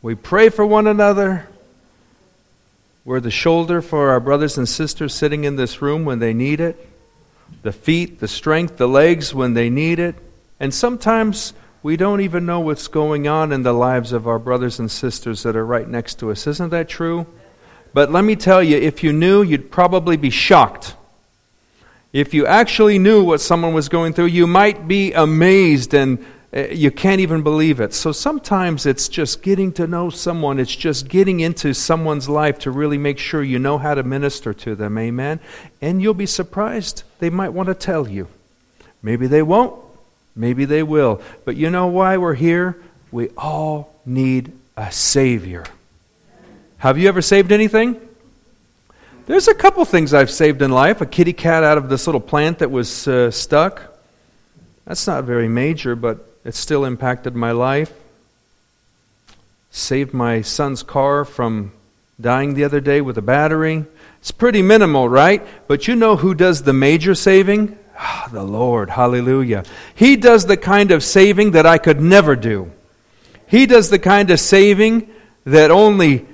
We pray for one another. We're the shoulder for our brothers and sisters sitting in this room when they need it, the feet, the strength, the legs when they need it. And sometimes we don't even know what's going on in the lives of our brothers and sisters that are right next to us. Isn't that true? But let me tell you, if you knew, you'd probably be shocked. If you actually knew what someone was going through, you might be amazed and you can't even believe it. So sometimes it's just getting to know someone, it's just getting into someone's life to really make sure you know how to minister to them. Amen. And you'll be surprised. They might want to tell you. Maybe they won't. Maybe they will. But you know why we're here? We all need a Savior. Have you ever saved anything? There's a couple things I've saved in life. A kitty cat out of this little plant that was uh, stuck. That's not very major, but it still impacted my life. Saved my son's car from dying the other day with a battery. It's pretty minimal, right? But you know who does the major saving? Ah, the Lord. Hallelujah. He does the kind of saving that I could never do. He does the kind of saving that only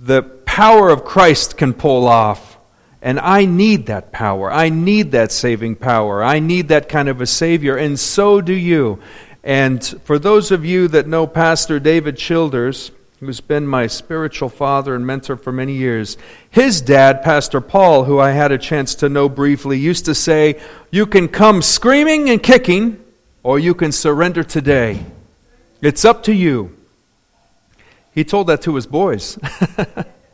the power of Christ can pull off. And I need that power. I need that saving power. I need that kind of a Savior, and so do you. And for those of you that know Pastor David Childers, who's been my spiritual father and mentor for many years, his dad, Pastor Paul, who I had a chance to know briefly, used to say, You can come screaming and kicking, or you can surrender today. It's up to you. He told that to his boys.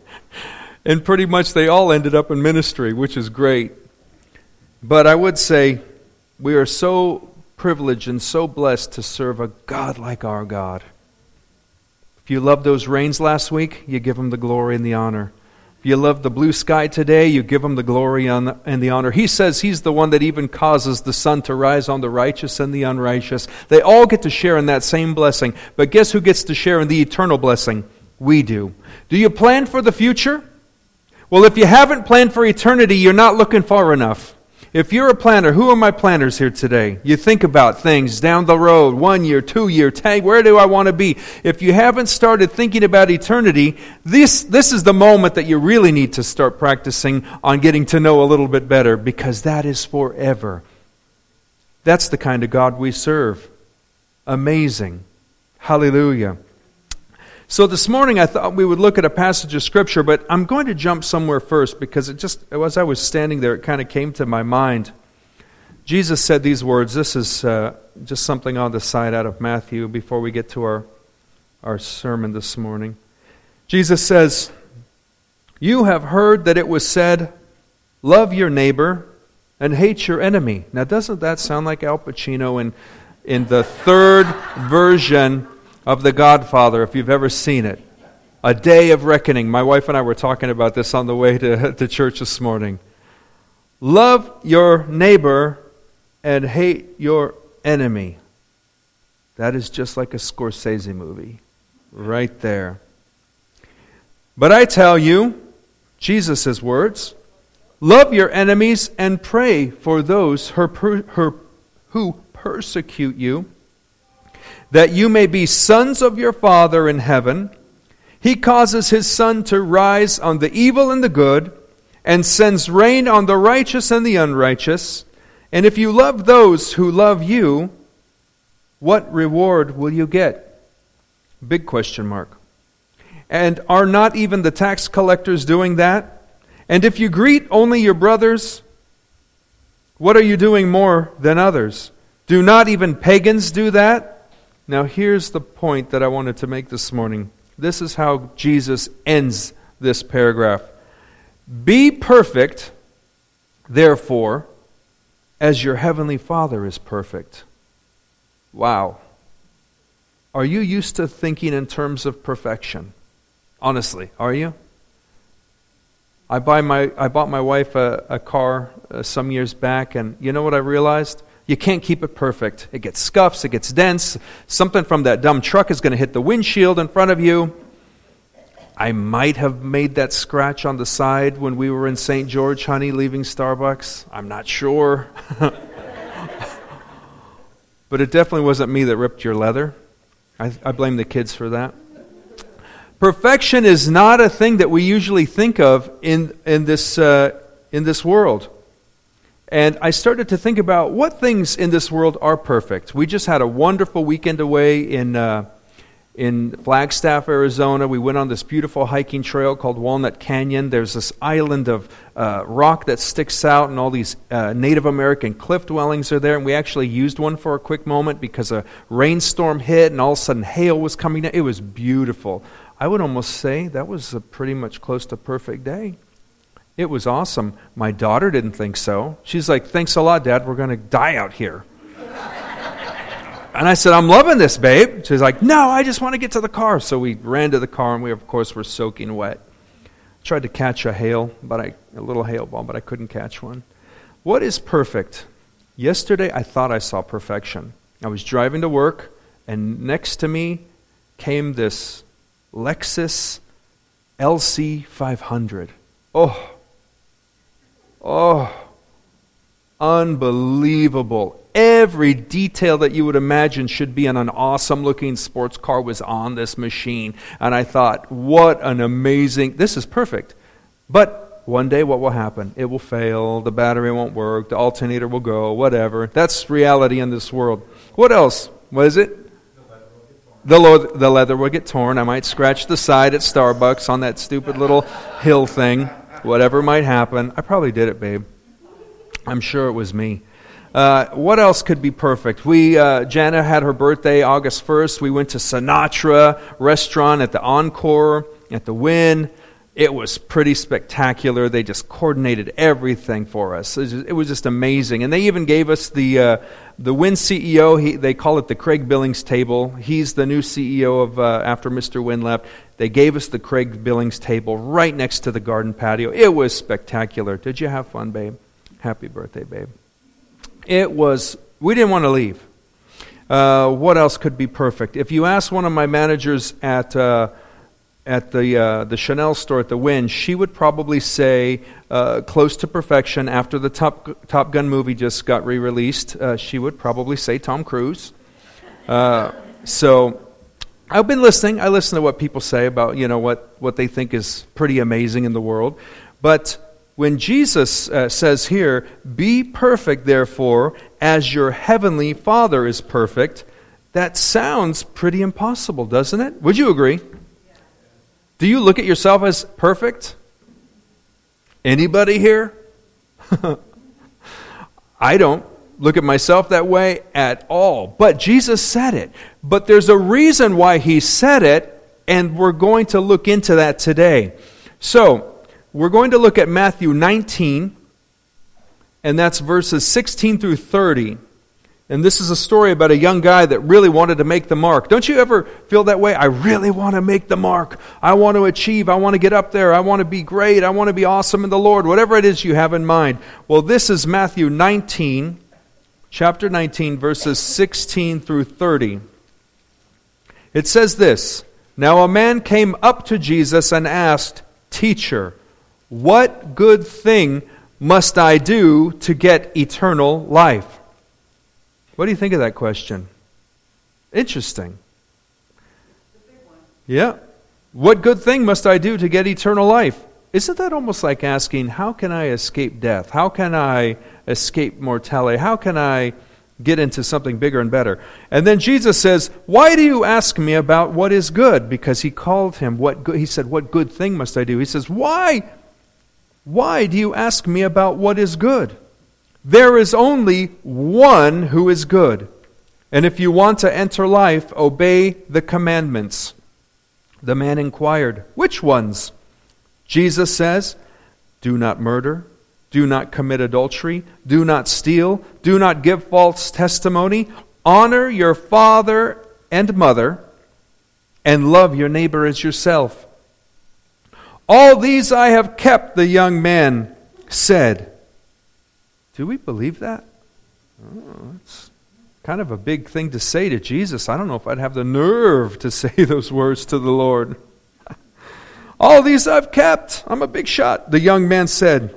and pretty much they all ended up in ministry, which is great. But I would say we are so privileged and so blessed to serve a God like our God. If you loved those rains last week, you give him the glory and the honor. If you love the blue sky today, you give him the glory and the honor. He says he's the one that even causes the sun to rise on the righteous and the unrighteous. They all get to share in that same blessing. But guess who gets to share in the eternal blessing? We do. Do you plan for the future? Well, if you haven't planned for eternity, you're not looking far enough. If you're a planner, who are my planners here today? You think about things down the road, one year, two year, ten, where do I want to be? If you haven't started thinking about eternity, this, this is the moment that you really need to start practicing on getting to know a little bit better because that is forever. That's the kind of God we serve. Amazing. Hallelujah. So this morning I thought we would look at a passage of scripture, but I'm going to jump somewhere first because it just as I was standing there, it kind of came to my mind. Jesus said these words. This is uh, just something on the side out of Matthew before we get to our our sermon this morning. Jesus says, "You have heard that it was said, love your neighbor and hate your enemy." Now, doesn't that sound like Al Pacino in in the third version? Of The Godfather, if you've ever seen it. A day of reckoning. My wife and I were talking about this on the way to, to church this morning. Love your neighbor and hate your enemy. That is just like a Scorsese movie, right there. But I tell you, Jesus' words, love your enemies and pray for those who persecute you that you may be sons of your Father in heaven. He causes his sun to rise on the evil and the good, and sends rain on the righteous and the unrighteous. And if you love those who love you, what reward will you get? Big question mark. And are not even the tax collectors doing that? And if you greet only your brothers, what are you doing more than others? Do not even pagans do that? Now, here's the point that I wanted to make this morning. This is how Jesus ends this paragraph Be perfect, therefore, as your heavenly Father is perfect. Wow. Are you used to thinking in terms of perfection? Honestly, are you? I, buy my, I bought my wife a, a car uh, some years back, and you know what I realized? You can't keep it perfect. It gets scuffs, it gets dents. Something from that dumb truck is going to hit the windshield in front of you. I might have made that scratch on the side when we were in St. George, honey, leaving Starbucks. I'm not sure. but it definitely wasn't me that ripped your leather. I, I blame the kids for that. Perfection is not a thing that we usually think of in, in, this, uh, in this world. And I started to think about what things in this world are perfect. We just had a wonderful weekend away in, uh, in Flagstaff, Arizona. We went on this beautiful hiking trail called Walnut Canyon. There's this island of uh, rock that sticks out, and all these uh, Native American cliff dwellings are there. And we actually used one for a quick moment because a rainstorm hit, and all of a sudden hail was coming down. It was beautiful. I would almost say that was a pretty much close to perfect day. It was awesome. My daughter didn't think so. She's like, Thanks a lot, Dad. We're going to die out here. and I said, I'm loving this, babe. She's like, No, I just want to get to the car. So we ran to the car, and we, of course, were soaking wet. Tried to catch a hail, but I, a little hail ball, but I couldn't catch one. What is perfect? Yesterday, I thought I saw perfection. I was driving to work, and next to me came this Lexus LC 500. Oh, oh, unbelievable. Every detail that you would imagine should be in an awesome looking sports car was on this machine. And I thought, what an amazing, this is perfect. But one day, what will happen? It will fail, the battery won't work, the alternator will go, whatever. That's reality in this world. What else? What is it? The, the leather will get torn. I might scratch the side at Starbucks on that stupid little hill thing. Whatever might happen. I probably did it, babe. I'm sure it was me. Uh, what else could be perfect? We, uh, Jana had her birthday August 1st. We went to Sinatra restaurant at the Encore, at the Wynn. It was pretty spectacular. They just coordinated everything for us. It was just, amazing. And they even gave us the, uh, the Wynn CEO. He, they call it the Craig Billings table. He's the new CEO of uh, after Mr. Wynn left. They gave us the Craig Billings table right next to the garden patio. It was spectacular. Did you have fun, babe? Happy birthday, babe. It was, we didn't want to leave. Uh, what else could be perfect? If you ask one of my managers at, uh, at the, uh, the Chanel store at the Wynn, she would probably say uh, close to perfection after the Top, Top Gun movie just got re released. Uh, she would probably say Tom Cruise. Uh, so I've been listening. I listen to what people say about you know what, what they think is pretty amazing in the world. But when Jesus uh, says here, Be perfect, therefore, as your heavenly Father is perfect, that sounds pretty impossible, doesn't it? Would you agree? Do you look at yourself as perfect? Anybody here? I don't look at myself that way at all. But Jesus said it. But there's a reason why he said it, and we're going to look into that today. So, we're going to look at Matthew 19, and that's verses 16 through 30. And this is a story about a young guy that really wanted to make the mark. Don't you ever feel that way? I really want to make the mark. I want to achieve. I want to get up there. I want to be great. I want to be awesome in the Lord. Whatever it is you have in mind. Well, this is Matthew 19, chapter 19, verses 16 through 30. It says this Now a man came up to Jesus and asked, Teacher, what good thing must I do to get eternal life? What do you think of that question? Interesting. Yeah. What good thing must I do to get eternal life? Isn't that almost like asking, How can I escape death? How can I escape mortality? How can I get into something bigger and better? And then Jesus says, Why do you ask me about what is good? Because he called him, what good, he said, What good thing must I do? He says, Why? Why do you ask me about what is good? There is only one who is good. And if you want to enter life, obey the commandments. The man inquired, Which ones? Jesus says, Do not murder, do not commit adultery, do not steal, do not give false testimony, honor your father and mother, and love your neighbor as yourself. All these I have kept, the young man said. Do we believe that? Oh, it's kind of a big thing to say to Jesus. I don't know if I'd have the nerve to say those words to the Lord. All these I've kept. I'm a big shot. The young man said,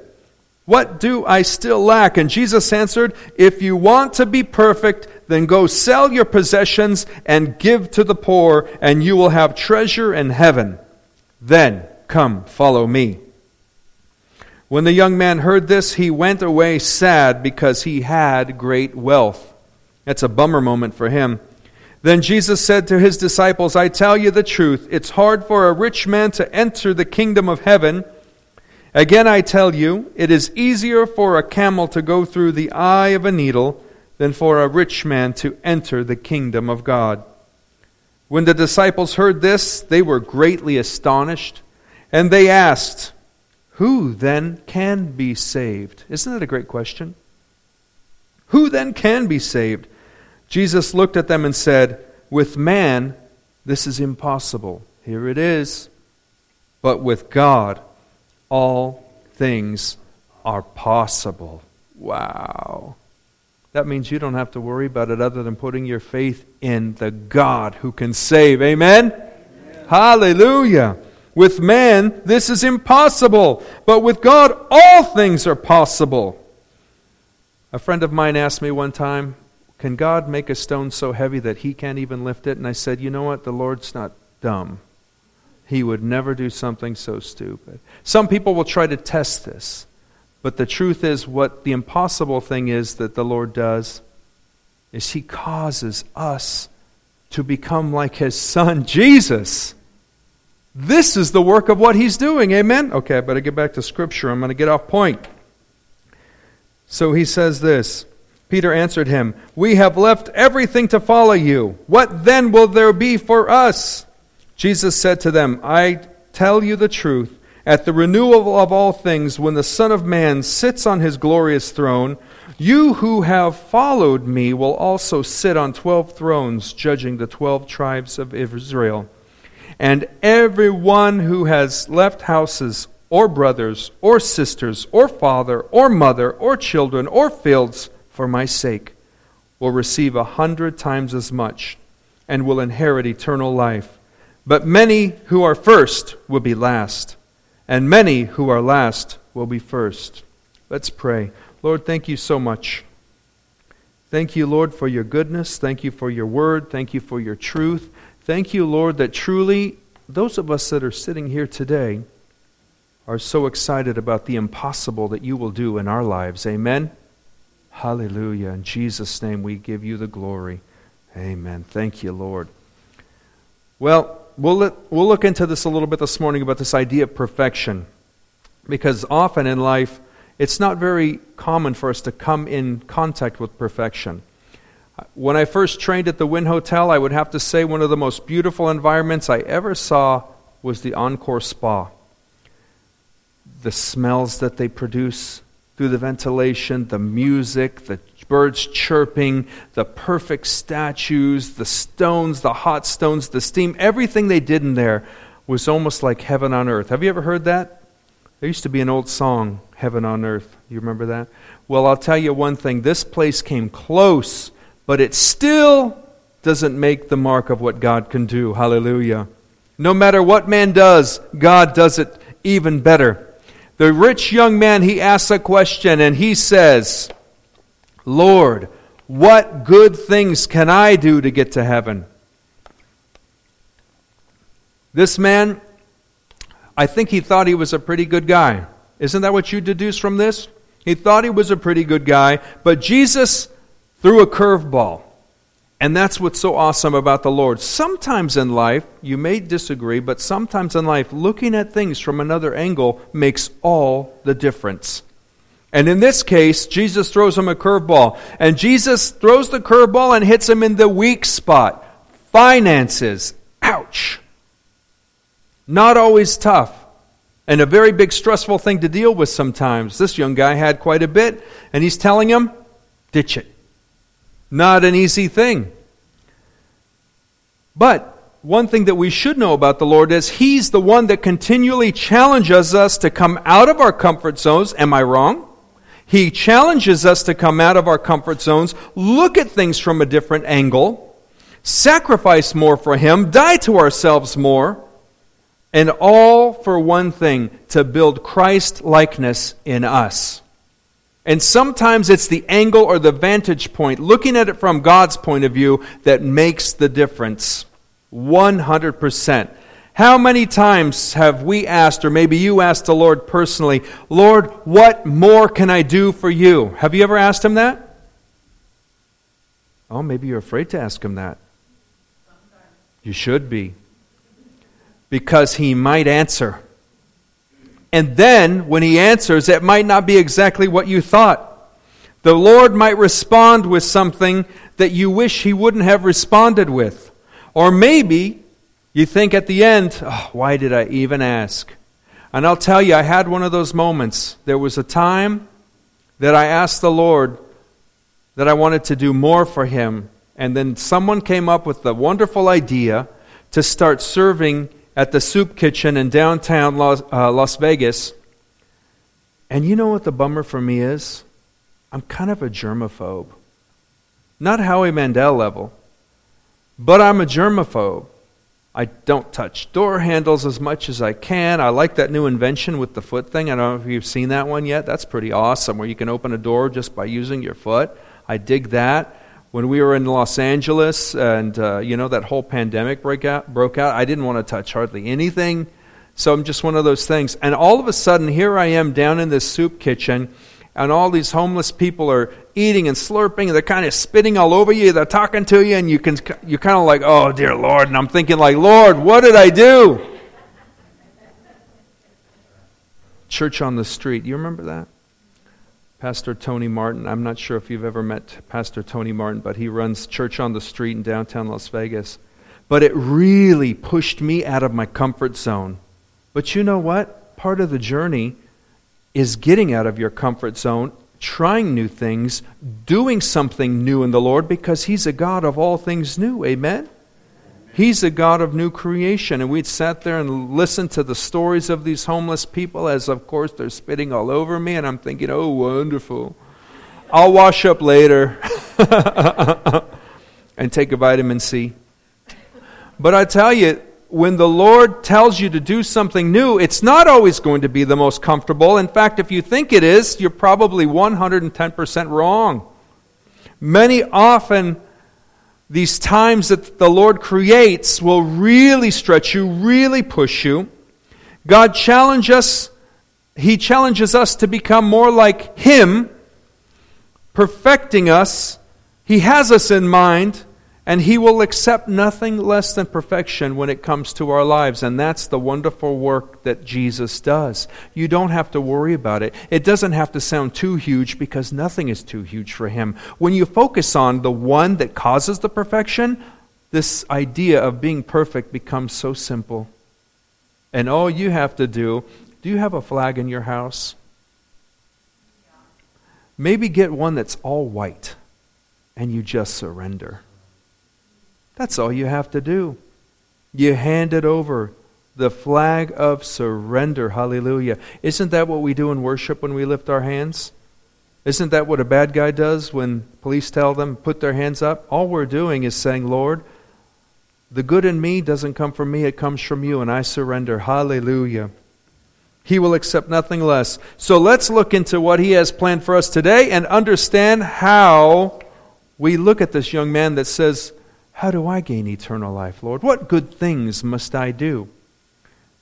What do I still lack? And Jesus answered, If you want to be perfect, then go sell your possessions and give to the poor, and you will have treasure in heaven. Then come, follow me. When the young man heard this, he went away sad because he had great wealth. That's a bummer moment for him. Then Jesus said to his disciples, I tell you the truth, it's hard for a rich man to enter the kingdom of heaven. Again, I tell you, it is easier for a camel to go through the eye of a needle than for a rich man to enter the kingdom of God. When the disciples heard this, they were greatly astonished, and they asked, who then can be saved? Isn't that a great question? Who then can be saved? Jesus looked at them and said, With man, this is impossible. Here it is. But with God, all things are possible. Wow. That means you don't have to worry about it other than putting your faith in the God who can save. Amen? Amen. Hallelujah. With man, this is impossible, but with God, all things are possible. A friend of mine asked me one time, Can God make a stone so heavy that he can't even lift it? And I said, You know what? The Lord's not dumb. He would never do something so stupid. Some people will try to test this, but the truth is, what the impossible thing is that the Lord does is He causes us to become like His Son, Jesus. This is the work of what he's doing. Amen? Okay, I better get back to Scripture. I'm going to get off point. So he says this Peter answered him, We have left everything to follow you. What then will there be for us? Jesus said to them, I tell you the truth. At the renewal of all things, when the Son of Man sits on his glorious throne, you who have followed me will also sit on twelve thrones, judging the twelve tribes of Israel. And everyone who has left houses, or brothers, or sisters, or father, or mother, or children, or fields for my sake will receive a hundred times as much and will inherit eternal life. But many who are first will be last, and many who are last will be first. Let's pray. Lord, thank you so much. Thank you, Lord, for your goodness. Thank you for your word. Thank you for your truth. Thank you, Lord, that truly those of us that are sitting here today are so excited about the impossible that you will do in our lives. Amen. Hallelujah. In Jesus' name, we give you the glory. Amen. Thank you, Lord. Well, we'll, let, we'll look into this a little bit this morning about this idea of perfection. Because often in life, it's not very common for us to come in contact with perfection. When I first trained at the Wynn Hotel, I would have to say one of the most beautiful environments I ever saw was the Encore Spa. The smells that they produce through the ventilation, the music, the birds chirping, the perfect statues, the stones, the hot stones, the steam, everything they did in there was almost like heaven on earth. Have you ever heard that? There used to be an old song, Heaven on Earth. You remember that? Well, I'll tell you one thing. This place came close but it still doesn't make the mark of what God can do. Hallelujah. No matter what man does, God does it even better. The rich young man, he asks a question and he says, Lord, what good things can I do to get to heaven? This man, I think he thought he was a pretty good guy. Isn't that what you deduce from this? He thought he was a pretty good guy, but Jesus threw a curveball. And that's what's so awesome about the Lord. Sometimes in life, you may disagree, but sometimes in life, looking at things from another angle makes all the difference. And in this case, Jesus throws him a curveball. And Jesus throws the curveball and hits him in the weak spot finances. Ouch. Not always tough. And a very big stressful thing to deal with sometimes. This young guy had quite a bit, and he's telling him, ditch it. Not an easy thing. But one thing that we should know about the Lord is He's the one that continually challenges us to come out of our comfort zones. Am I wrong? He challenges us to come out of our comfort zones, look at things from a different angle, sacrifice more for Him, die to ourselves more, and all for one thing to build Christ likeness in us. And sometimes it's the angle or the vantage point, looking at it from God's point of view, that makes the difference. 100%. How many times have we asked, or maybe you asked the Lord personally, Lord, what more can I do for you? Have you ever asked Him that? Oh, maybe you're afraid to ask Him that. You should be. Because He might answer. And then, when He answers, it might not be exactly what you thought. The Lord might respond with something that you wish He wouldn't have responded with. Or maybe you think at the end, oh, why did I even ask? And I'll tell you, I had one of those moments. There was a time that I asked the Lord that I wanted to do more for Him. And then someone came up with the wonderful idea to start serving at the soup kitchen in downtown Las, uh, Las Vegas. And you know what the bummer for me is? I'm kind of a germaphobe. Not Howie Mandel level, but I'm a germaphobe. I don't touch door handles as much as I can. I like that new invention with the foot thing. I don't know if you've seen that one yet. That's pretty awesome, where you can open a door just by using your foot. I dig that. When we were in Los Angeles and, uh, you know, that whole pandemic break out, broke out, I didn't want to touch hardly anything. So I'm just one of those things. And all of a sudden, here I am down in this soup kitchen and all these homeless people are eating and slurping and they're kind of spitting all over you. They're talking to you and you can you're kind of like oh dear lord. And i'm thinking like lord what did i do? Church on the street. You remember that pastor tony martin i'm not sure if you've ever met pastor tony martin but he runs church on the street in downtown las vegas but it really pushed me out of my comfort zone but you know what part of the journey is getting out of your comfort zone, trying new things, doing something new in the Lord because He's a God of all things new. Amen? He's a God of new creation. And we'd sat there and listened to the stories of these homeless people as, of course, they're spitting all over me. And I'm thinking, oh, wonderful. I'll wash up later and take a vitamin C. But I tell you, when the Lord tells you to do something new, it's not always going to be the most comfortable. In fact, if you think it is, you're probably 110% wrong. Many often, these times that the Lord creates will really stretch you, really push you. God challenges us, He challenges us to become more like Him, perfecting us. He has us in mind and He will accept nothing less than perfection when it comes to our lives. And that's the wonderful work that Jesus does. You don't have to worry about it. It doesn't have to sound too huge because nothing is too huge for Him. When you focus on the one that causes the perfection, this idea of being perfect becomes so simple. And all you have to do do you have a flag in your house? Maybe get one that's all white and you just surrender. That's all you have to do. You hand it over. The flag of surrender. Hallelujah. Isn't that what we do in worship when we lift our hands? Isn't that what a bad guy does when police tell them, put their hands up? All we're doing is saying, Lord, the good in me doesn't come from me, it comes from you, and I surrender. Hallelujah. He will accept nothing less. So let's look into what he has planned for us today and understand how we look at this young man that says, how do I gain eternal life, Lord? What good things must I do?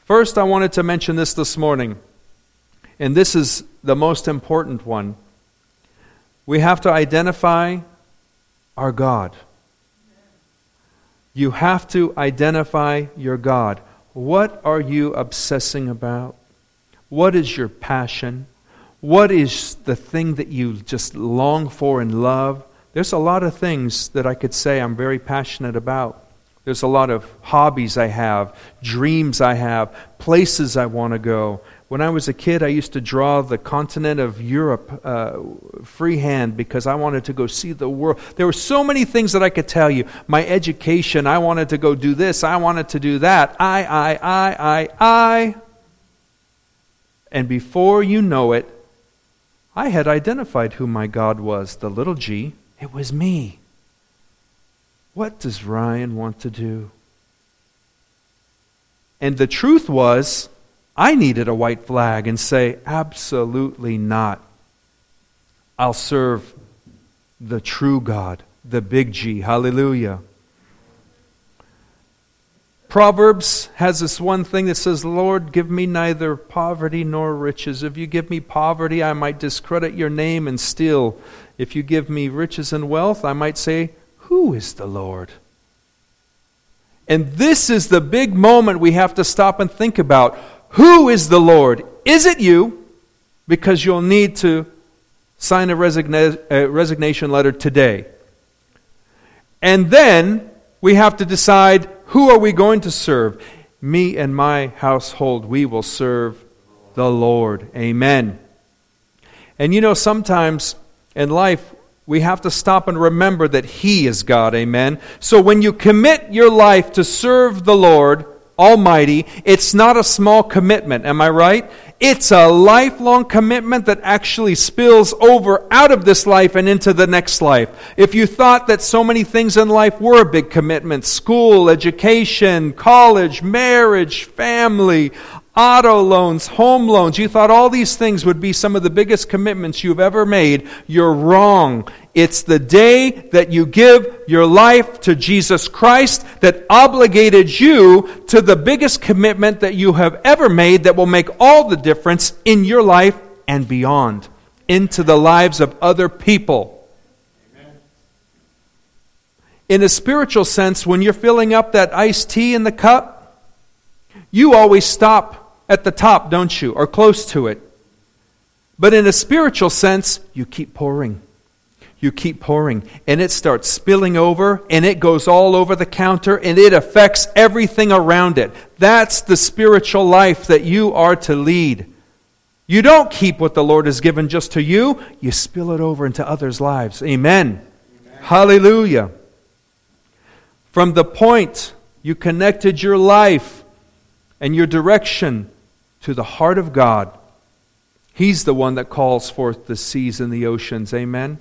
First, I wanted to mention this this morning, and this is the most important one. We have to identify our God. You have to identify your God. What are you obsessing about? What is your passion? What is the thing that you just long for and love? There's a lot of things that I could say I'm very passionate about. There's a lot of hobbies I have, dreams I have, places I want to go. When I was a kid, I used to draw the continent of Europe uh, freehand because I wanted to go see the world. There were so many things that I could tell you. My education, I wanted to go do this, I wanted to do that. I, I, I, I, I. And before you know it, I had identified who my God was, the little g. It was me. What does Ryan want to do? And the truth was, I needed a white flag and say, absolutely not. I'll serve the true God, the big G. Hallelujah. Proverbs has this one thing that says, Lord, give me neither poverty nor riches. If you give me poverty, I might discredit your name and steal. If you give me riches and wealth, I might say, Who is the Lord? And this is the big moment we have to stop and think about. Who is the Lord? Is it you? Because you'll need to sign a, resigna- a resignation letter today. And then we have to decide who are we going to serve? Me and my household, we will serve the Lord. Amen. And you know, sometimes in life, we have to stop and remember that He is God. Amen. So when you commit your life to serve the Lord Almighty, it's not a small commitment. Am I right? It's a lifelong commitment that actually spills over out of this life and into the next life. If you thought that so many things in life were a big commitment school, education, college, marriage, family, auto loans, home loans. You thought all these things would be some of the biggest commitments you've ever made. You're wrong. It's the day that you give your life to Jesus Christ that obligated you to the biggest commitment that you have ever made that will make all the difference in your life and beyond, into the lives of other people. In a spiritual sense, when you're filling up that iced tea in the cup, you always stop at the top, don't you? Or close to it. But in a spiritual sense, you keep pouring. You keep pouring. And it starts spilling over, and it goes all over the counter, and it affects everything around it. That's the spiritual life that you are to lead. You don't keep what the Lord has given just to you, you spill it over into others' lives. Amen. Amen. Hallelujah. From the point you connected your life and your direction to the heart of God. He's the one that calls forth the seas and the oceans. Amen?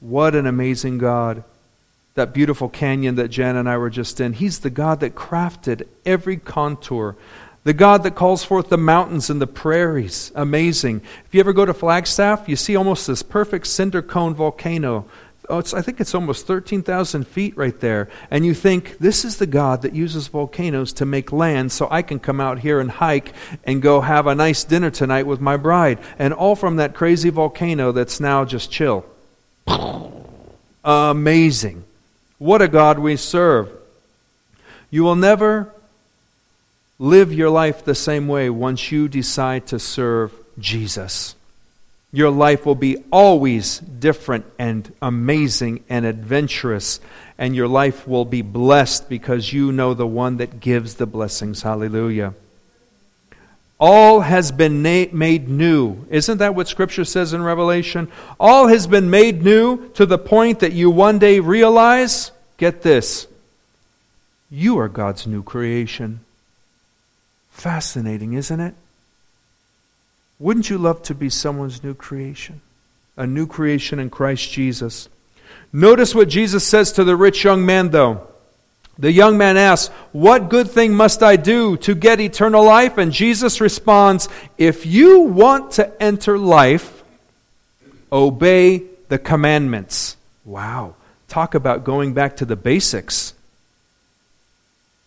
What an amazing God. That beautiful canyon that Jan and I were just in. He's the God that crafted every contour. The God that calls forth the mountains and the prairies. Amazing. If you ever go to Flagstaff, you see almost this perfect cinder cone volcano oh, I think it's almost 13,000 feet right there. And you think, this is the God that uses volcanoes to make land so I can come out here and hike and go have a nice dinner tonight with my bride. And all from that crazy volcano that's now just chill. Amazing. What a God we serve. You will never live your life the same way once you decide to serve Jesus. Your life will be always different and amazing and adventurous, and your life will be blessed because you know the one that gives the blessings. Hallelujah. All has been na- made new. Isn't that what Scripture says in Revelation? All has been made new to the point that you one day realize get this you are God's new creation. Fascinating, isn't it? Wouldn't you love to be someone's new creation? A new creation in Christ Jesus. Notice what Jesus says to the rich young man, though. The young man asks, What good thing must I do to get eternal life? And Jesus responds, If you want to enter life, obey the commandments. Wow. Talk about going back to the basics.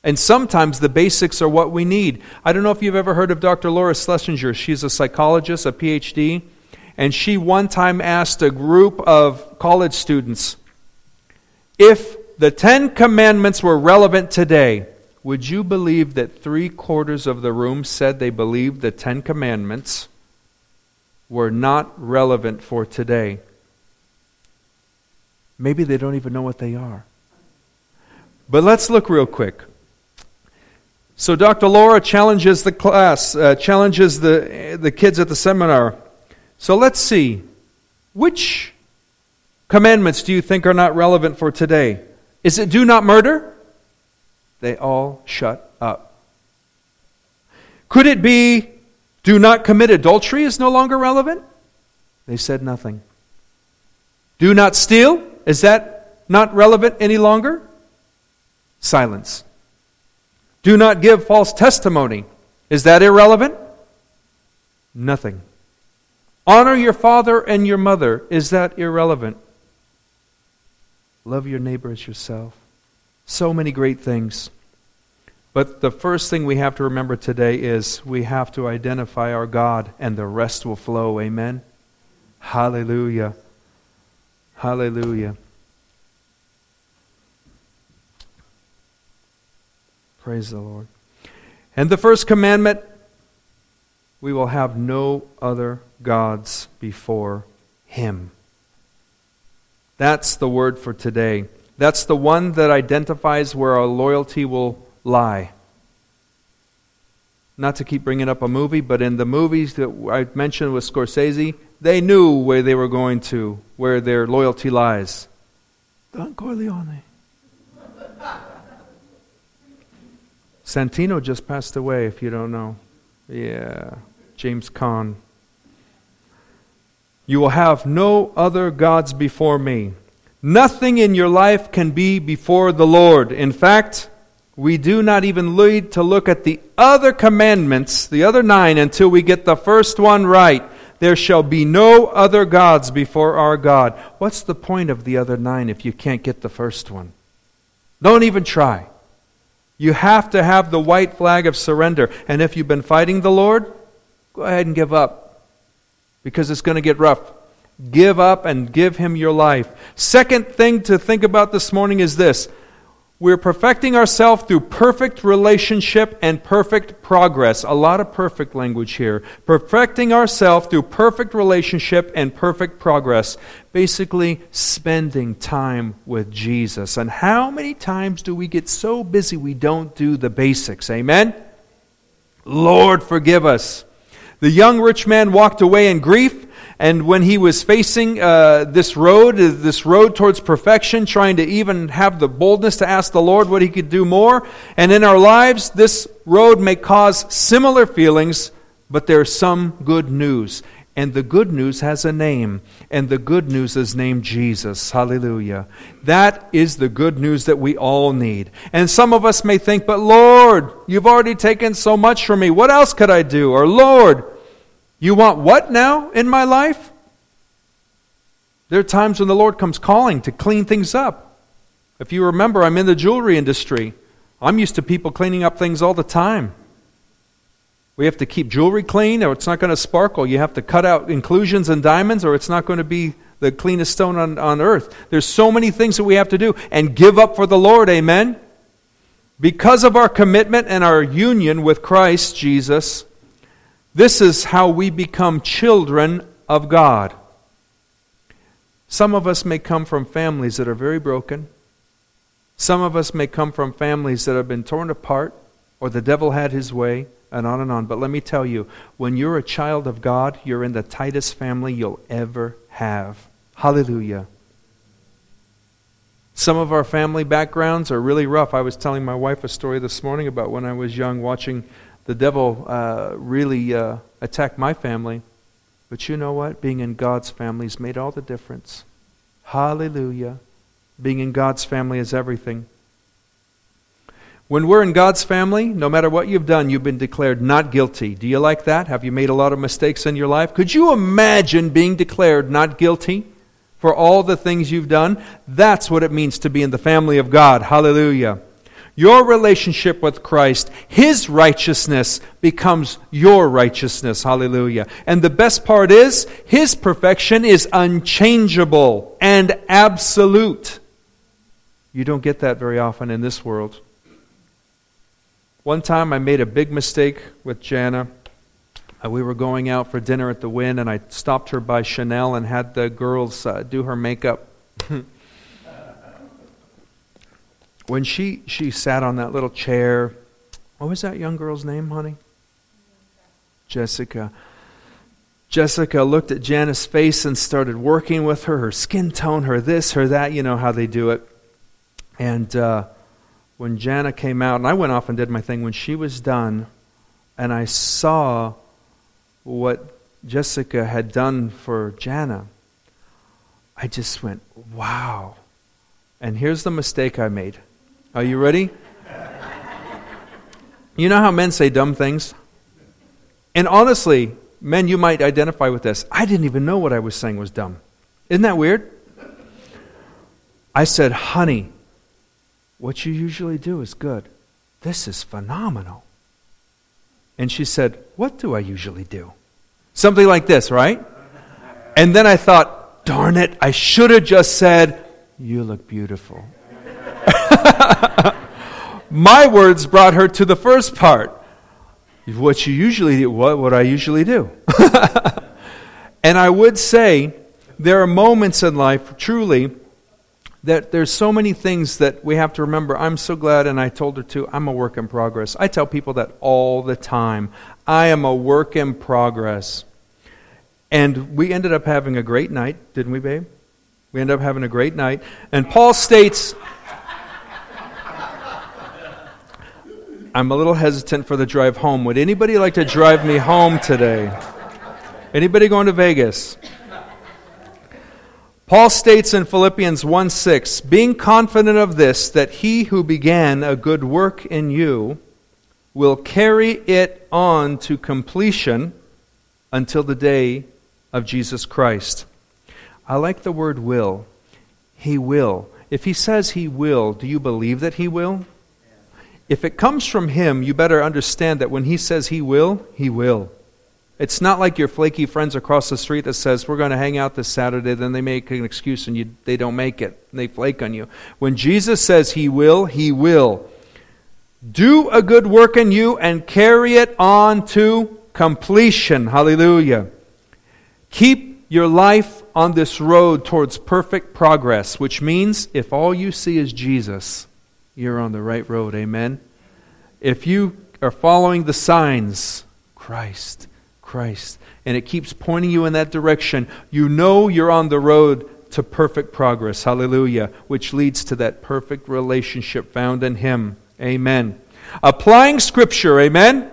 And sometimes the basics are what we need. I don't know if you've ever heard of Dr. Laura Schlesinger. She's a psychologist, a PhD, and she one time asked a group of college students if the Ten Commandments were relevant today, would you believe that three quarters of the room said they believed the Ten Commandments were not relevant for today? Maybe they don't even know what they are. But let's look real quick. So Dr. Laura challenges the class, uh, challenges the, the kids at the seminar. So let's see. Which commandments do you think are not relevant for today? Is it do not murder? They all shut up. Could it be do not commit adultery is no longer relevant? They said nothing. Do not steal? Is that not relevant any longer? Silence. Do not give false testimony. Is that irrelevant? Nothing. Honor your father and your mother. Is that irrelevant? Love your neighbor as yourself. So many great things. But the first thing we have to remember today is we have to identify our God, and the rest will flow. Amen? Hallelujah. Hallelujah. Praise the Lord. And the first commandment we will have no other gods before Him. That's the word for today. That's the one that identifies where our loyalty will lie. Not to keep bringing up a movie, but in the movies that I mentioned with Scorsese, they knew where they were going to, where their loyalty lies. Don Corleone. Santino just passed away, if you don't know. Yeah, James Caan. You will have no other gods before me. Nothing in your life can be before the Lord. In fact, we do not even need to look at the other commandments, the other nine, until we get the first one right. There shall be no other gods before our God. What's the point of the other nine if you can't get the first one? Don't even try. You have to have the white flag of surrender. And if you've been fighting the Lord, go ahead and give up because it's going to get rough. Give up and give Him your life. Second thing to think about this morning is this we're perfecting ourselves through perfect relationship and perfect progress. A lot of perfect language here. Perfecting ourselves through perfect relationship and perfect progress. Basically, spending time with Jesus. And how many times do we get so busy we don't do the basics? Amen? Lord, forgive us. The young rich man walked away in grief and when he was facing uh, this road, uh, this road towards perfection, trying to even have the boldness to ask the Lord what he could do more, and in our lives, this road may cause similar feelings, but there's some good news. And the good news has a name, and the good news is named Jesus. Hallelujah. That is the good news that we all need. And some of us may think, but Lord, you've already taken so much from me. What else could I do? Or Lord, you want what now in my life? There are times when the Lord comes calling to clean things up. If you remember, I'm in the jewelry industry. I'm used to people cleaning up things all the time. We have to keep jewelry clean or it's not going to sparkle. You have to cut out inclusions and diamonds or it's not going to be the cleanest stone on, on earth. There's so many things that we have to do and give up for the Lord. Amen. Because of our commitment and our union with Christ Jesus, this is how we become children of God. Some of us may come from families that are very broken. Some of us may come from families that have been torn apart, or the devil had his way, and on and on. But let me tell you, when you're a child of God, you're in the tightest family you'll ever have. Hallelujah. Some of our family backgrounds are really rough. I was telling my wife a story this morning about when I was young watching the devil uh, really uh, attacked my family. But you know what? Being in God's family has made all the difference. Hallelujah. Being in God's family is everything. When we're in God's family, no matter what you've done, you've been declared not guilty. Do you like that? Have you made a lot of mistakes in your life? Could you imagine being declared not guilty for all the things you've done? That's what it means to be in the family of God. Hallelujah. Your relationship with Christ, His righteousness becomes your righteousness. Hallelujah. And the best part is, His perfection is unchangeable and absolute. You don't get that very often in this world. One time I made a big mistake with Jana. Uh, we were going out for dinner at the Wynn, and I stopped her by Chanel and had the girls uh, do her makeup. When she, she sat on that little chair, what was that young girl's name, honey? Jessica. Jessica looked at Jana's face and started working with her, her skin tone, her this, her that. You know how they do it. And uh, when Jana came out, and I went off and did my thing, when she was done, and I saw what Jessica had done for Jana, I just went, wow. And here's the mistake I made. Are you ready? You know how men say dumb things? And honestly, men, you might identify with this. I didn't even know what I was saying was dumb. Isn't that weird? I said, honey, what you usually do is good. This is phenomenal. And she said, What do I usually do? Something like this, right? And then I thought, Darn it, I should have just said, You look beautiful. My words brought her to the first part. What you usually do, what would I usually do? and I would say there are moments in life, truly, that there's so many things that we have to remember. I'm so glad, and I told her too, I'm a work in progress. I tell people that all the time. I am a work in progress. And we ended up having a great night, didn't we, babe? We ended up having a great night. And Paul states, I'm a little hesitant for the drive home. Would anybody like to drive me home today? Anybody going to Vegas? Paul states in Philippians 1 6, being confident of this, that he who began a good work in you will carry it on to completion until the day of Jesus Christ. I like the word will. He will. If he says he will, do you believe that he will? If it comes from him, you better understand that when he says he will, he will. It's not like your flaky friends across the street that says, We're going to hang out this Saturday, then they make an excuse and you, they don't make it. And They flake on you. When Jesus says He will, He will. Do a good work in you and carry it on to completion. Hallelujah. Keep your life on this road towards perfect progress, which means if all you see is Jesus, you're on the right road. Amen. If you are following the signs, Christ Christ, and it keeps pointing you in that direction, you know you're on the road to perfect progress. Hallelujah. Which leads to that perfect relationship found in Him. Amen. Applying Scripture, amen,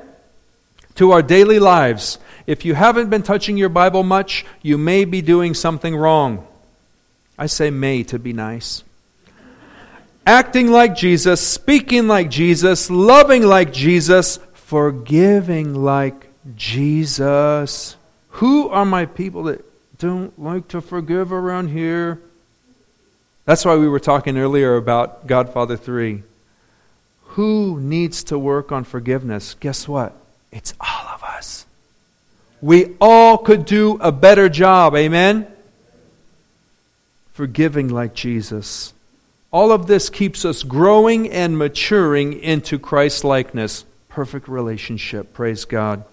to our daily lives. If you haven't been touching your Bible much, you may be doing something wrong. I say may to be nice. Acting like Jesus, speaking like Jesus, loving like Jesus, forgiving like Jesus. Who are my people that don't like to forgive around here? That's why we were talking earlier about Godfather 3. Who needs to work on forgiveness? Guess what? It's all of us. We all could do a better job. Amen? Forgiving like Jesus. All of this keeps us growing and maturing into Christ likeness. Perfect relationship. Praise God.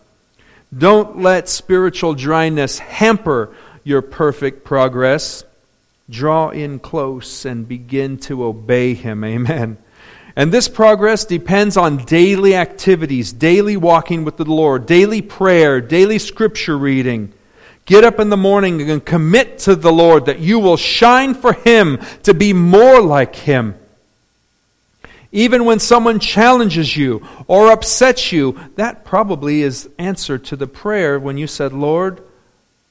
Don't let spiritual dryness hamper your perfect progress. Draw in close and begin to obey Him. Amen. And this progress depends on daily activities, daily walking with the Lord, daily prayer, daily scripture reading. Get up in the morning and commit to the Lord that you will shine for Him to be more like Him. Even when someone challenges you or upsets you, that probably is answer to the prayer when you said, Lord,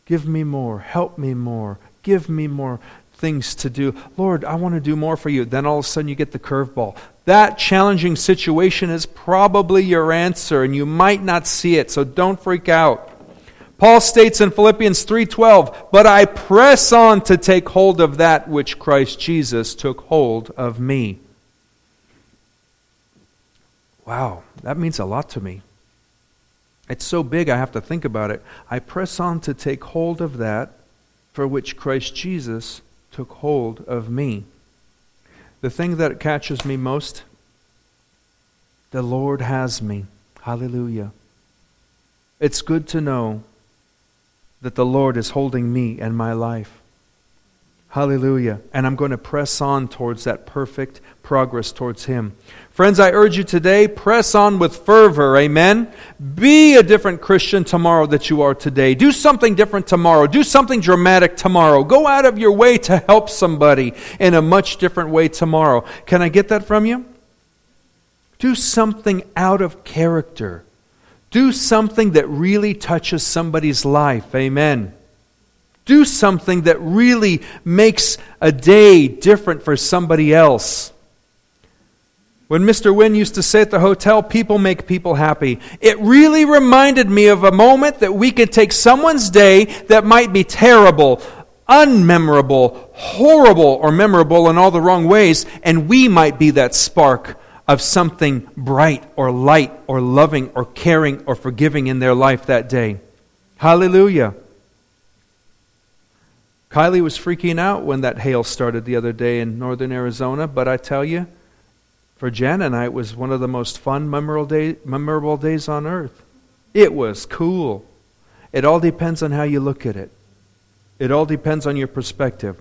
give me more, help me more, give me more things to do. Lord, I want to do more for you. Then all of a sudden you get the curveball. That challenging situation is probably your answer and you might not see it, so don't freak out. Paul states in Philippians 3:12, "But I press on to take hold of that which Christ Jesus took hold of me." Wow, that means a lot to me. It's so big I have to think about it. I press on to take hold of that for which Christ Jesus took hold of me. The thing that catches me most the Lord has me. Hallelujah. It's good to know that the Lord is holding me and my life. Hallelujah. And I'm going to press on towards that perfect progress towards Him. Friends, I urge you today, press on with fervor. Amen. Be a different Christian tomorrow that you are today. Do something different tomorrow. Do something dramatic tomorrow. Go out of your way to help somebody in a much different way tomorrow. Can I get that from you? Do something out of character. Do something that really touches somebody's life. Amen. Do something that really makes a day different for somebody else. When Mr. Wynn used to say at the hotel, people make people happy, it really reminded me of a moment that we could take someone's day that might be terrible, unmemorable, horrible, or memorable in all the wrong ways, and we might be that spark of something bright or light or loving or caring or forgiving in their life that day. Hallelujah. Kylie was freaking out when that hail started the other day in northern Arizona, but I tell you, for Jan and I, it was one of the most fun, memorable, day, memorable days on earth. It was cool. It all depends on how you look at it, it all depends on your perspective.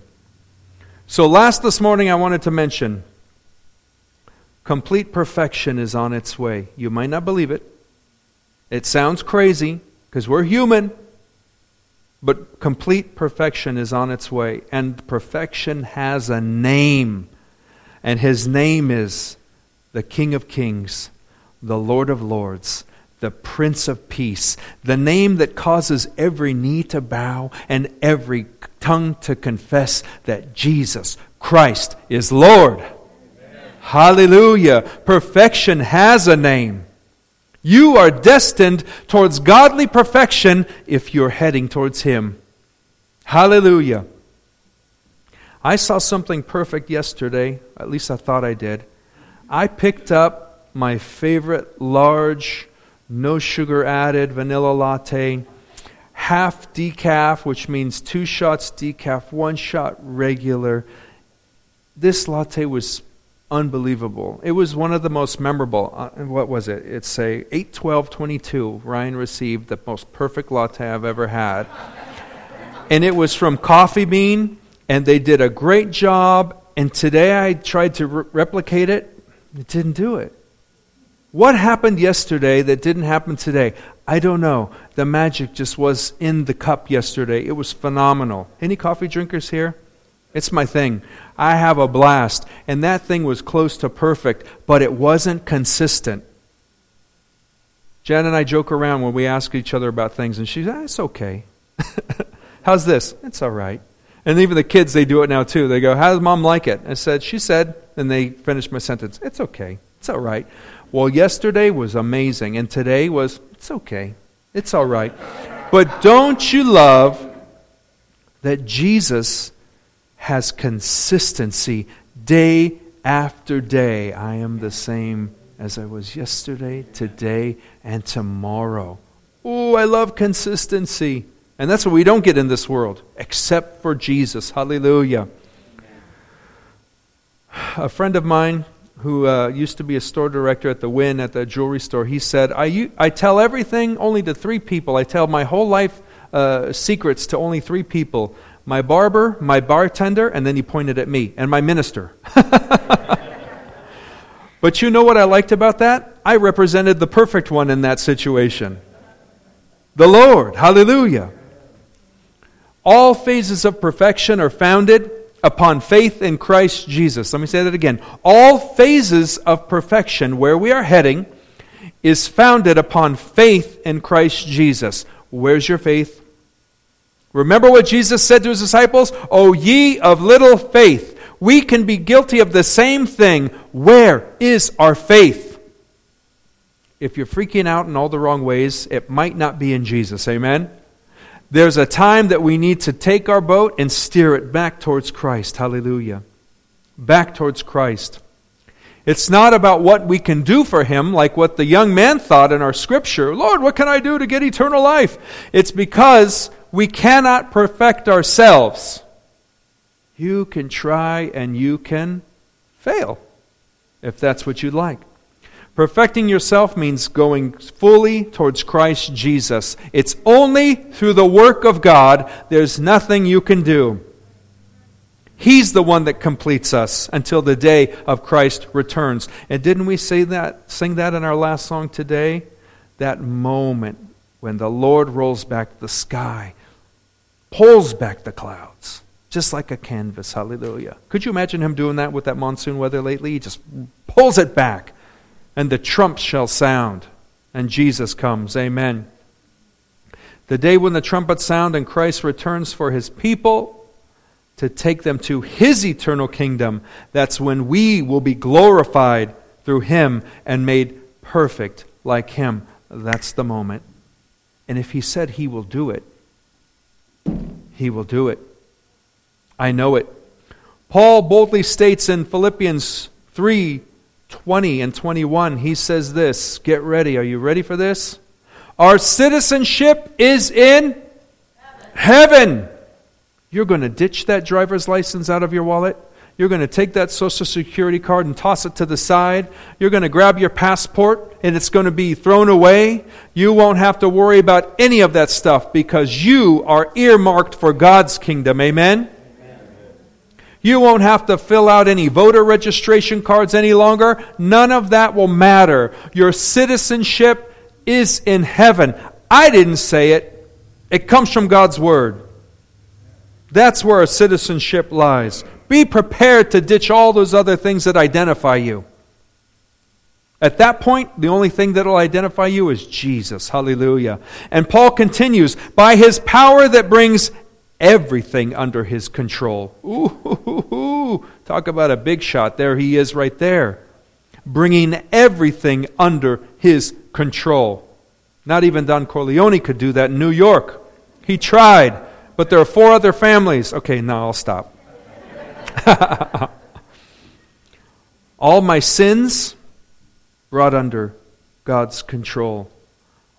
So, last this morning, I wanted to mention complete perfection is on its way. You might not believe it. It sounds crazy because we're human. But complete perfection is on its way. And perfection has a name. And his name is the King of Kings, the Lord of Lords, the Prince of Peace, the name that causes every knee to bow and every tongue to confess that Jesus Christ is Lord. Hallelujah. Perfection has a name. You are destined towards godly perfection if you're heading towards Him. Hallelujah. I saw something perfect yesterday, at least I thought I did. I picked up my favorite large, no sugar added vanilla latte, half decaf, which means two shots decaf, one shot regular. This latte was unbelievable. It was one of the most memorable. Uh, what was it? It's a 81222. Ryan received the most perfect latte I've ever had. and it was from Coffee Bean, and they did a great job. And today I tried to re- replicate it. It didn't do it. What happened yesterday that didn't happen today? I don't know. The magic just was in the cup yesterday. It was phenomenal. Any coffee drinkers here? It's my thing. I have a blast. And that thing was close to perfect, but it wasn't consistent. Jen and I joke around when we ask each other about things, and she's, ah, it's okay. How's this? It's all right. And even the kids, they do it now too. They go, How does mom like it? I said, She said, and they finish my sentence, It's okay. It's all right. Well, yesterday was amazing, and today was, It's okay. It's all right. But don't you love that Jesus has consistency day after day. I am the same as I was yesterday, today, and tomorrow. Oh, I love consistency. And that's what we don't get in this world, except for Jesus. Hallelujah. A friend of mine who uh, used to be a store director at the Wynn at the jewelry store, he said, I, I tell everything only to three people. I tell my whole life uh, secrets to only three people my barber, my bartender, and then he pointed at me, and my minister. but you know what I liked about that? I represented the perfect one in that situation the Lord. Hallelujah. All phases of perfection are founded upon faith in Christ Jesus. Let me say that again. All phases of perfection, where we are heading, is founded upon faith in Christ Jesus. Where's your faith? Remember what Jesus said to his disciples? O ye of little faith. We can be guilty of the same thing. Where is our faith? If you're freaking out in all the wrong ways, it might not be in Jesus. Amen? There's a time that we need to take our boat and steer it back towards Christ. Hallelujah. Back towards Christ. It's not about what we can do for him, like what the young man thought in our scripture. Lord, what can I do to get eternal life? It's because we cannot perfect ourselves. You can try and you can fail, if that's what you'd like. Perfecting yourself means going fully towards Christ Jesus. It's only through the work of God, there's nothing you can do. He's the one that completes us until the day of Christ returns. And didn't we say that, sing that in our last song today? That moment when the Lord rolls back the sky pulls back the clouds, just like a canvas. Hallelujah. Could you imagine him doing that with that monsoon weather lately? He just pulls it back, and the trump shall sound, and Jesus comes. Amen. The day when the trumpets sound and Christ returns for his people to take them to his eternal kingdom, that's when we will be glorified through him and made perfect like him. That's the moment. And if he said he will do it, he will do it. I know it. Paul boldly states in Philippians 3 20 and 21, he says this. Get ready. Are you ready for this? Our citizenship is in heaven. heaven. You're going to ditch that driver's license out of your wallet. You're going to take that Social Security card and toss it to the side. You're going to grab your passport and it's going to be thrown away. You won't have to worry about any of that stuff because you are earmarked for God's kingdom. Amen? You won't have to fill out any voter registration cards any longer. None of that will matter. Your citizenship is in heaven. I didn't say it, it comes from God's Word. That's where our citizenship lies. Be prepared to ditch all those other things that identify you. At that point, the only thing that will identify you is Jesus. Hallelujah. And Paul continues by his power that brings everything under his control. Ooh, talk about a big shot. There he is right there. Bringing everything under his control. Not even Don Corleone could do that in New York. He tried, but there are four other families. Okay, now I'll stop. All my sins brought under God's control.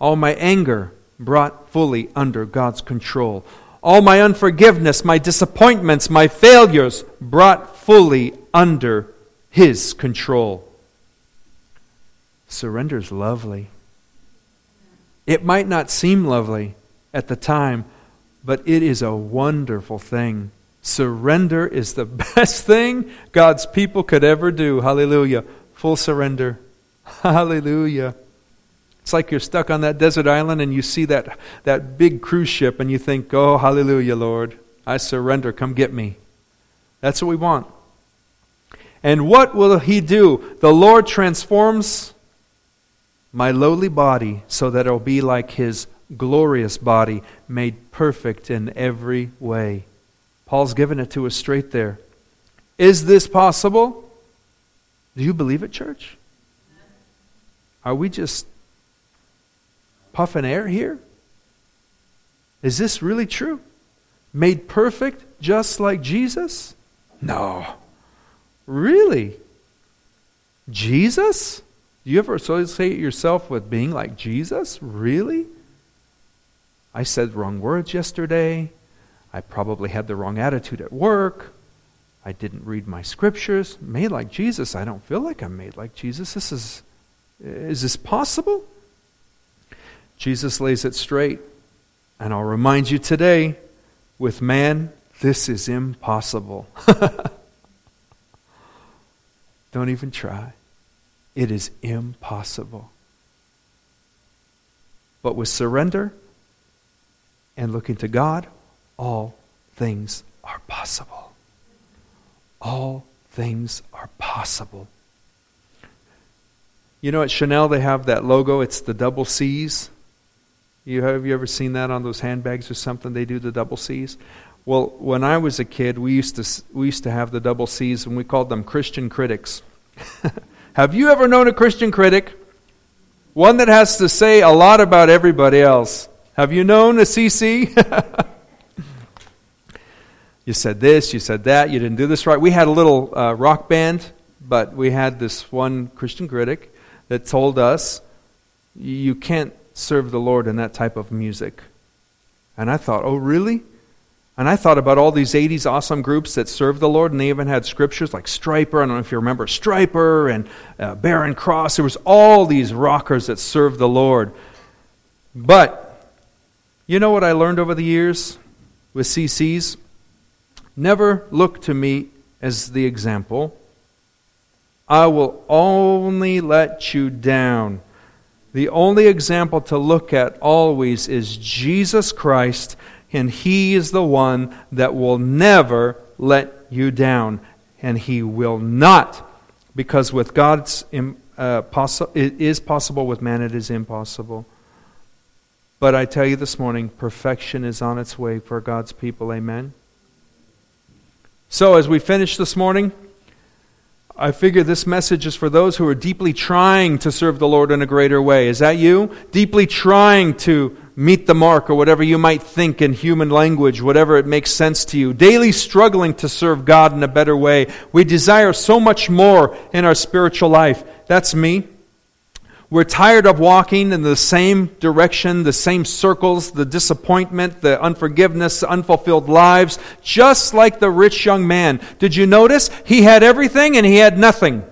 All my anger brought fully under God's control. All my unforgiveness, my disappointments, my failures brought fully under His control. Surrender is lovely. It might not seem lovely at the time, but it is a wonderful thing. Surrender is the best thing God's people could ever do. Hallelujah. Full surrender. Hallelujah. It's like you're stuck on that desert island and you see that, that big cruise ship and you think, oh, hallelujah, Lord. I surrender. Come get me. That's what we want. And what will He do? The Lord transforms my lowly body so that it will be like His glorious body, made perfect in every way. Paul's given it to us straight there. Is this possible? Do you believe it, church? Are we just puffing air here? Is this really true? Made perfect just like Jesus? No. Really? Jesus? Do you ever associate yourself with being like Jesus? Really? I said wrong words yesterday. I probably had the wrong attitude at work. I didn't read my scriptures. Made like Jesus. I don't feel like I'm made like Jesus. This is is this possible? Jesus lays it straight. And I'll remind you today with man, this is impossible. Don't even try. It is impossible. But with surrender and looking to God, all things are possible. All things are possible. You know, at Chanel, they have that logo. It's the double C's. You, have you ever seen that on those handbags or something? They do the double C's. Well, when I was a kid, we used to, we used to have the double C's, and we called them Christian critics. have you ever known a Christian critic? One that has to say a lot about everybody else. Have you known a CC? you said this, you said that, you didn't do this right. We had a little uh, rock band, but we had this one Christian critic that told us you can't serve the Lord in that type of music. And I thought, oh, really? And I thought about all these 80s awesome groups that served the Lord, and they even had scriptures like Stryper. I don't know if you remember Stryper and uh, Barren Cross. There was all these rockers that served the Lord. But you know what I learned over the years with CCs? Never look to me as the example. I will only let you down. The only example to look at always is Jesus Christ, and He is the one that will never let you down. And He will not, because with God's uh, possi- it is possible, with man it is impossible. But I tell you this morning, perfection is on its way for God's people. Amen. So, as we finish this morning, I figure this message is for those who are deeply trying to serve the Lord in a greater way. Is that you? Deeply trying to meet the mark or whatever you might think in human language, whatever it makes sense to you. Daily struggling to serve God in a better way. We desire so much more in our spiritual life. That's me. We're tired of walking in the same direction, the same circles, the disappointment, the unforgiveness, unfulfilled lives, just like the rich young man. Did you notice? He had everything and he had nothing.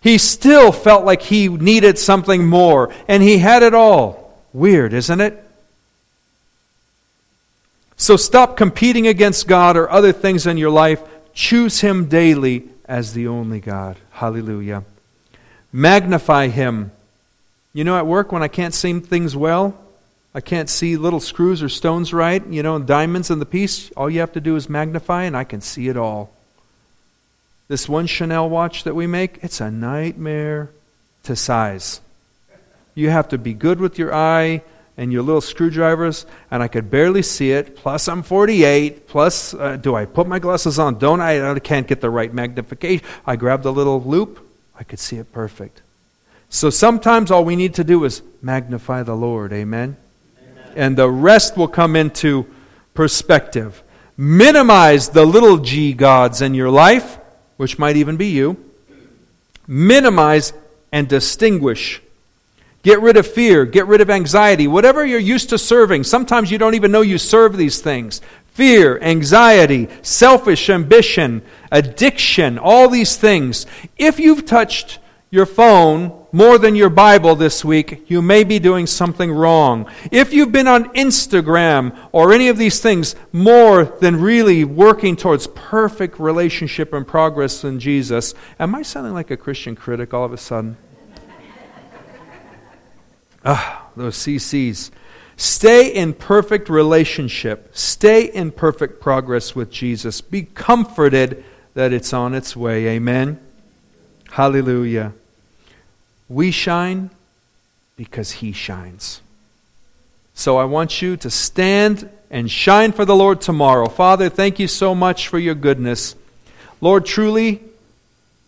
He still felt like he needed something more, and he had it all. Weird, isn't it? So stop competing against God or other things in your life. Choose Him daily as the only God. Hallelujah. Magnify Him you know, at work when I can't see things well, I can't see little screws or stones right, you know, and diamonds in the piece, all you have to do is magnify and I can see it all. This one Chanel watch that we make, it's a nightmare to size. You have to be good with your eye and your little screwdrivers, and I could barely see it. Plus, I'm 48. Plus, uh, do I put my glasses on? Don't I? I can't get the right magnification. I grabbed the little loupe, I could see it perfect. So sometimes all we need to do is magnify the Lord. Amen? Amen. And the rest will come into perspective. Minimize the little g gods in your life, which might even be you. Minimize and distinguish. Get rid of fear. Get rid of anxiety. Whatever you're used to serving, sometimes you don't even know you serve these things. Fear, anxiety, selfish ambition, addiction, all these things. If you've touched your phone more than your Bible this week, you may be doing something wrong. If you've been on Instagram or any of these things more than really working towards perfect relationship and progress in Jesus, am I sounding like a Christian critic all of a sudden? ah, those CCs. Stay in perfect relationship. Stay in perfect progress with Jesus. Be comforted that it's on its way. Amen. Hallelujah. We shine because He shines. So I want you to stand and shine for the Lord tomorrow. Father, thank you so much for your goodness. Lord, truly,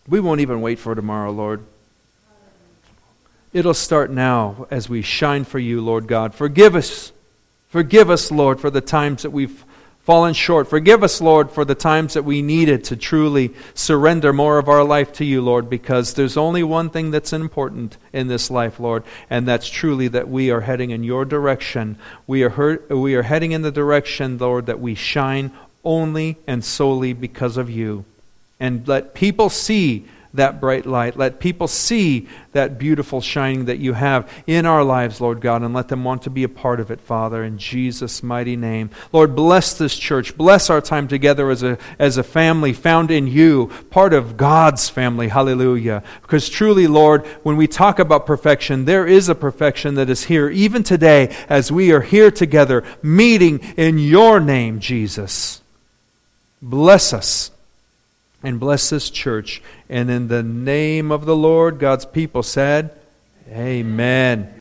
we won't even wait for tomorrow, Lord. It'll start now as we shine for you, Lord God. Forgive us. Forgive us, Lord, for the times that we've fallen short. Forgive us, Lord, for the times that we needed to truly surrender more of our life to you, Lord, because there's only one thing that's important in this life, Lord, and that's truly that we are heading in your direction. We are, we are heading in the direction, Lord, that we shine only and solely because of you. And let people see that bright light. Let people see that beautiful shining that you have in our lives, Lord God, and let them want to be a part of it, Father, in Jesus' mighty name. Lord, bless this church. Bless our time together as a, as a family found in you, part of God's family. Hallelujah. Because truly, Lord, when we talk about perfection, there is a perfection that is here, even today, as we are here together, meeting in your name, Jesus. Bless us and bless this church. And in the name of the Lord, God's people said, Amen.